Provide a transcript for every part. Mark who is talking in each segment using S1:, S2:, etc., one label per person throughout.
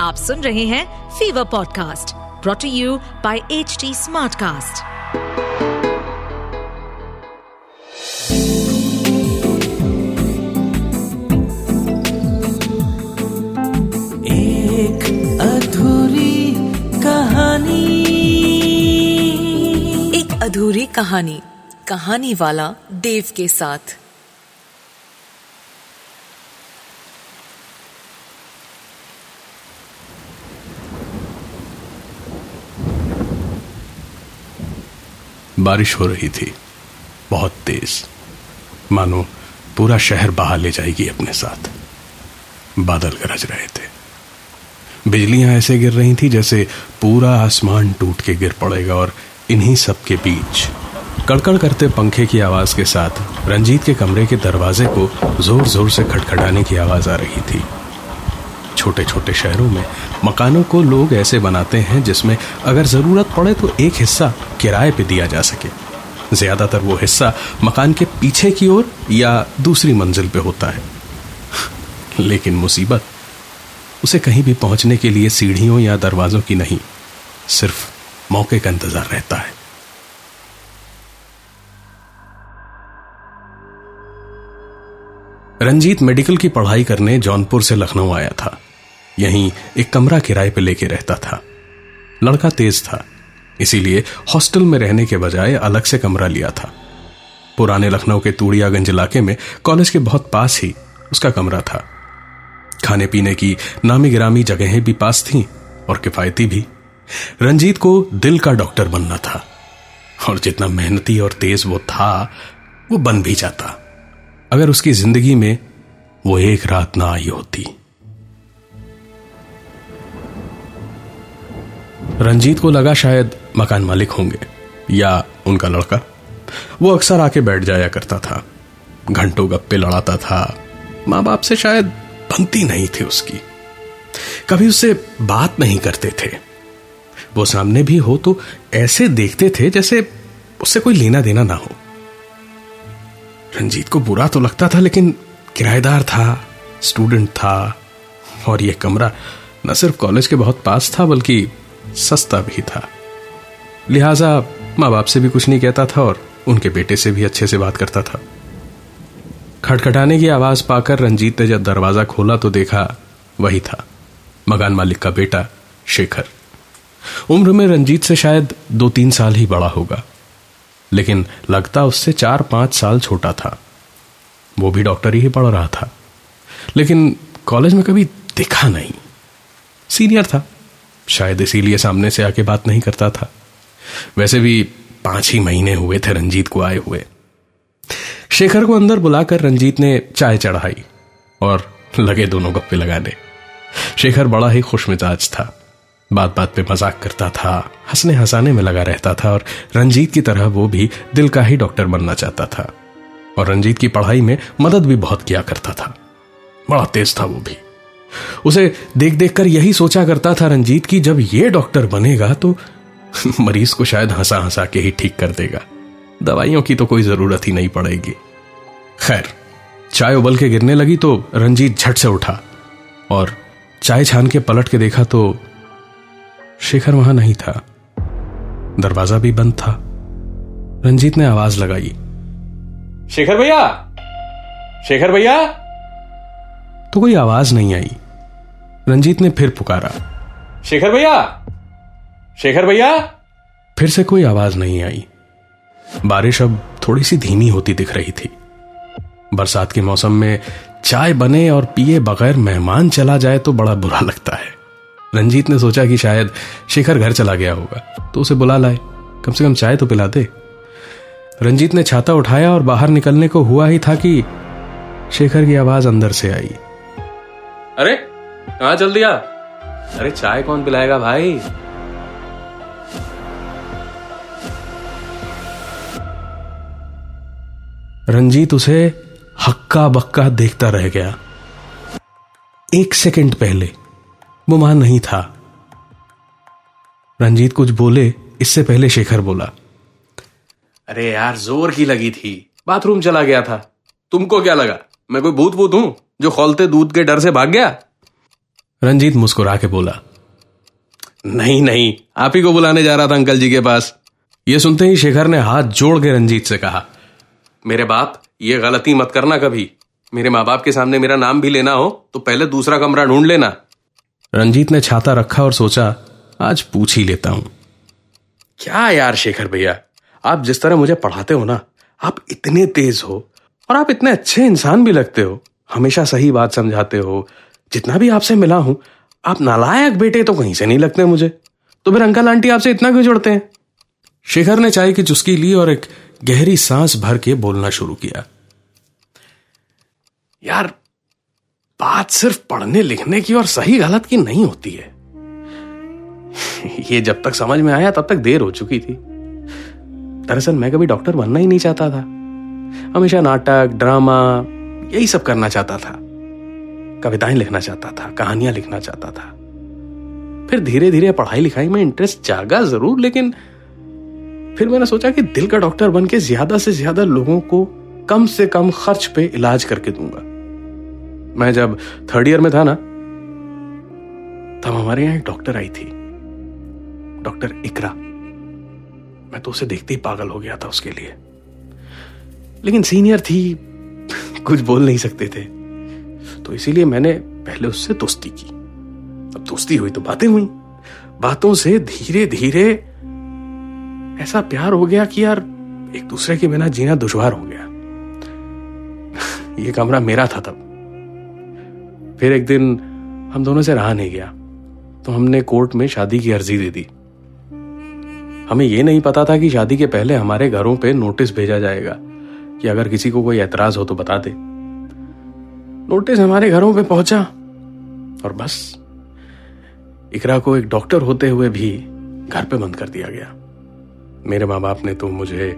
S1: आप सुन रहे हैं Fever podcast brought to you by H Smartcast.
S2: एक अधूरी कहानी
S3: एक अधूरी कहानी कहानी वाला देव के साथ
S4: बारिश हो रही थी। बहुत तेज। मानो पूरा शहर बहा ले जाएगी अपने साथ। बादल गरज रहे थे। बिजलियाँ ऐसे गिर रही थी जैसे पूरा आसमान टूट के गिर पड़ेगा और इन्हीं सब के बीच कड़कड़ करते पंखे की आवाज़ के साथ रंजीत के कमरे के दरवाजे को ज़ोर ज़ोर से खटखटाने की आवाज़ आ रही थी। छोटे छोटे शहरों में मकानों को लोग ऐसे बनाते हैं जिसमें अगर ज़रूरत पड़े तो एक हिस्सा किराए पे दिया जा सके। ज़्यादातर वो हिस्सा मकान के पीछे की ओर या दूसरी मंजिल पे होता है। लेकिन मुसीबत उसे कहीं भी पहुँचने के लिए सीढ़ियों या दरवाजों की नहीं, सिर्फ़ मौके का इंतज़ार रहता है। रंजीत मेडिकल की पढ़ाई करने जौनपुर से लखनऊ आया था। यहीं एक कमरा किराए पर लेके रहता था। लड़का तेज था, इसीलिए हॉस्टल में रहने के बजाय अलग से कमरा लिया था। पुराने लखनऊ के तूड़ियागंज इलाके में कॉलेज के बहुत पास ही उसका कमरा था। खाने पीने की नामी गिरामी जगहें भी पास थीं और किफायती भी। रंजीत को दिल का डॉक्टर बनना था। और जितना मेहनती और तेज वो था, वो बन भी जाता। अगर उसकी ज़िंदगी में वो एक रात ना आई होती। रंजीत को लगा शायद मकान मालिक होंगे, या उनका लड़का। वो अक्सर आके बैठ जाया करता था, घंटों गप्पे लड़ाता था। माँ बाप से शायद बनती नहीं थी उसकी। कभी उससे बात नहीं करते थे। वो सामने भी हो तो ऐसे देखते थे जैसे उससे कोई लेना देना ना हो। रंजीत को बुरा तो लगता था, लेकिन किराएदार था, स्टूडेंट था, और यह कमरा न सिर्फ़ कॉलेज के बहुत पास था, बल्कि सस्ता भी था। लिहाजा माँ बाप से भी कुछ नहीं कहता था और उनके बेटे से भी अच्छे से बात करता था। खटखटाने की आवाज़ पाकर रंजीत ने जब दरवाज़ा खोला तो देखा वही था, मकान मालिक का बेटा शेखर। उम्र में रंजीत से शायद दो तीन साल ही बड़ा होगा, लेकिन लगता उससे चार पाँच साल छोटा था। वो भी डॉक्टर ही पढ़ रहा था, लेकिन कॉलेज में कभी दिखा नहीं। सीनियर था। शायद इसीलिए सामने से आके बात नहीं करता था। वैसे भी पाँच ही महीने हुए थे रंजीत को आए हुए। शेखर को अंदर बुलाकर रंजीत ने चाय चढ़ाई और लगे दोनों गप्पे लगाने। शेखर बड़ा ही खुश मिजाज था। बात बात पे मज़ाक करता था हंसने हंसाने में लगा रहता था और रंजीत की तरह वो भी दिल का ही डॉक्टर बनना चाहता था। और रंजीत की पढ़ाई में मदद भी बहुत किया करता था। बड़ा तेज था वो भी। उसे देख देख कर यही सोचा करता था रंजीत की जब ये डॉक्टर बनेगा तो मरीज़ को शायद हंसा हंसा के ही ठीक कर देगा। दवाइयों की तो कोई ज़रूरत ही नहीं पड़ेगी। खैर, चाय उबल के गिरने लगी तो रंजीत झट से उठा और चाय छान के पलट के देखा तो शेखर वहाँ नहीं था। दरवाज़ा भी बंद था। रंजीत ने आवाज़ लगाई। शेखर भैया! शेखर भैया! तो कोई आवाज़ नहीं आई। रंजीत ने फिर पुकारा। शेखर भैया? शेखर भैया? फिर से कोई आवाज़ नहीं आई। बारिश अब थोड़ी सी धीमी होती दिख रही थी। बरसात के मौसम में चाय बने और पिए बगैर मेहमान चला जाए तो बड़ा बुरा लगता है। रंजीत ने सोचा कि शायद शेखर घर चला गया होगा तो उसे बुला लाए। कम से कम चाय तो पिला दे। रंजीत ने छाता उठाया और बाहर निकलने को हुआ ही था कि शेखर की आवाज़ अंदर से आई। अरे कहा चल दिया? अरे चाय कौन पिलाएगा भाई? रंजीत उसे हक्का बक्का देखता रह गया। एक सेकंड पहले वो वहाँ नहीं था। रंजीत कुछ बोले इससे पहले शेखर बोला अरे यार ज़ोर की लगी थी। बाथरूम चला गया था। तुमको क्या लगा? मैं कोई भूत भूत हूँ? जो खोलते दूध के डर से भाग गया? रंजीत मुस्कुरा के बोला नहीं नहीं आप ही को बुलाने जा रहा था अंकल जी के पास। ये सुनते ही शेखर ने हाथ जोड़ के रंजीत से कहा मेरे बाप ये गलती मत करना कभी। मेरे माँ बाप के सामने मेरा नाम भी लेना हो तो पहले दूसरा कमरा ढूंढ लेना। रंजीत ने छाता रखा और सोचा आज पूछ ही लेता हूँ। क्या यार शेखर भैया आप जिस तरह मुझे पढ़ाते हो ना आप इतने तेज हो और आप इतने अच्छे इंसान भी लगते हो। हमेशा सही बात समझाते हो। जितना भी आपसे मिला हूँ, आप नालायक बेटे तो कहीं से नहीं लगते मुझे। तो फिर अंकल आंटी आपसे इतना क्यों जुड़ते हैं? शेखर ने चाय की चुस्की ली और एक गहरी सांस भर के बोलना शुरू किया। यार, बात सिर्फ़ पढ़ने लिखने की और सही गलत की नहीं होती है। ये जब तक समझ में आया, तब तक देर हो चुकी थी। दरअसल मैं कभी डॉक्टर बनना ही नहीं चाहता था। हमेशा नाटक, ड्रामा यही सब करना चाहता था। कविताएँ लिखना चाहता था, कहानियाँ लिखना चाहता था। फिर धीरे धीरे पढ़ाई लिखाई में इंटरेस्ट जागा ज़रूर, लेकिन फिर मैंने सोचा कि दिल का डॉक्टर बन के ज़्यादा से ज़्यादा लोगों को कम से कम खर्च पे इलाज करके दूँगा। मैं जब थर्ड ईयर में था ना, तब हमारे यहाँ डॉक्टर आई थी। डॉक्टर इकरा। मैं तो उसे देखते ही पागल हो गया था उसके लिए। लेकिन सीनियर थी कुछ बोल नहीं सकते थे। तो इसीलिए मैंने पहले उससे दोस्ती की। अब दोस्ती हुई तो बातें हुई। बातों से धीरे धीरे ऐसा प्यार हो गया कि यार, एक दूसरे के बिना जीना दुश्वार हो गया। ये कमरा मेरा था तब। फिर एक दिन हम दोनों से रहा नहीं गया। तो हमने कोर्ट में शादी की अर्जी दे दी। हमें यह नहीं पता था कि शादी के पहले हमारे घरों पे नोटिस भेजा जाएगा। कि अगर किसी को कोई एतराज़ हो तो बता दे। नोटिस हमारे घरों पे पहुँचा और बस। इकरा को एक डॉक्टर होते हुए भी घर पे बंद कर दिया गया। मेरे माँ बाप ने तो मुझे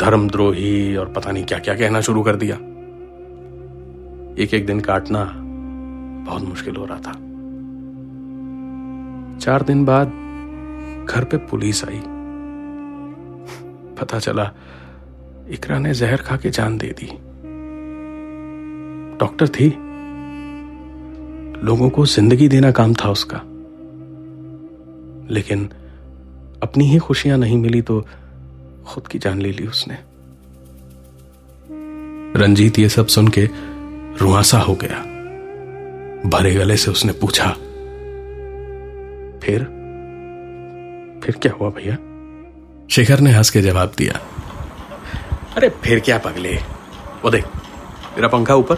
S4: धर्मद्रोही और पता नहीं क्या क्या कहना शुरू कर दिया। एक एक दिन काटना बहुत मुश्किल हो रहा था। चार दिन बाद घर पे पुलिस आई। पता चला इकरा ने जहर खा के जान दे दी। डॉक्टर थी। लोगों को ज़िंदगी देना काम था उसका। लेकिन अपनी ही खुशियाँ नहीं मिली तो खुद की जान ले ली उसने। रंजीत ये सब सुन के रुआसा हो गया। भरे गले से उसने पूछा, फिर? फिर क्या हुआ भैया? शेखर ने हंस के जवाब दिया अरे फिर क्या पगले? वो देख मेरा पंखा ऊपर,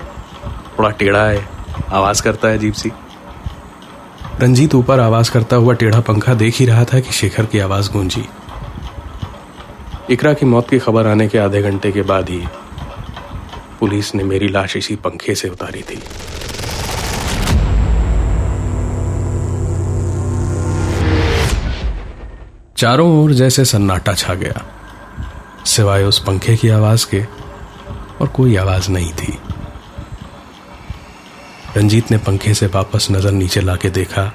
S4: थोड़ा टेढ़ा है, आवाज़ करता है अजीब सी। रंजीत ऊपर आवाज़ करता हुआ टेढ़ा पंखा देख ही रहा था कि शेखर की आवाज़ गूंजी। इकरा की मौत की खबर आने के आधे घंटे के बाद ही पुलिस ने मेरी लाश इसी पंखे से उतारी थी। चारों ओर जैसे सन्नाटा छा गया। सिवाय उस पंखे की आवाज़ के, और कोई आवाज़ नहीं थी। रंजीत ने पंखे से वापस नज़र नीचे लाके देखा,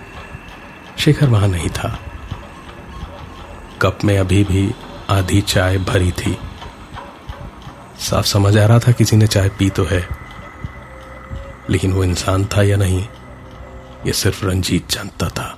S4: शेखर वहाँ नहीं था। कप में अभी भी आधी चाय भरी थी। साफ़ समझ आ रहा था किसी ने चाय पी तो है, लेकिन वो इंसान था या नहीं, ये सिर्फ़ रंजीत जानता था।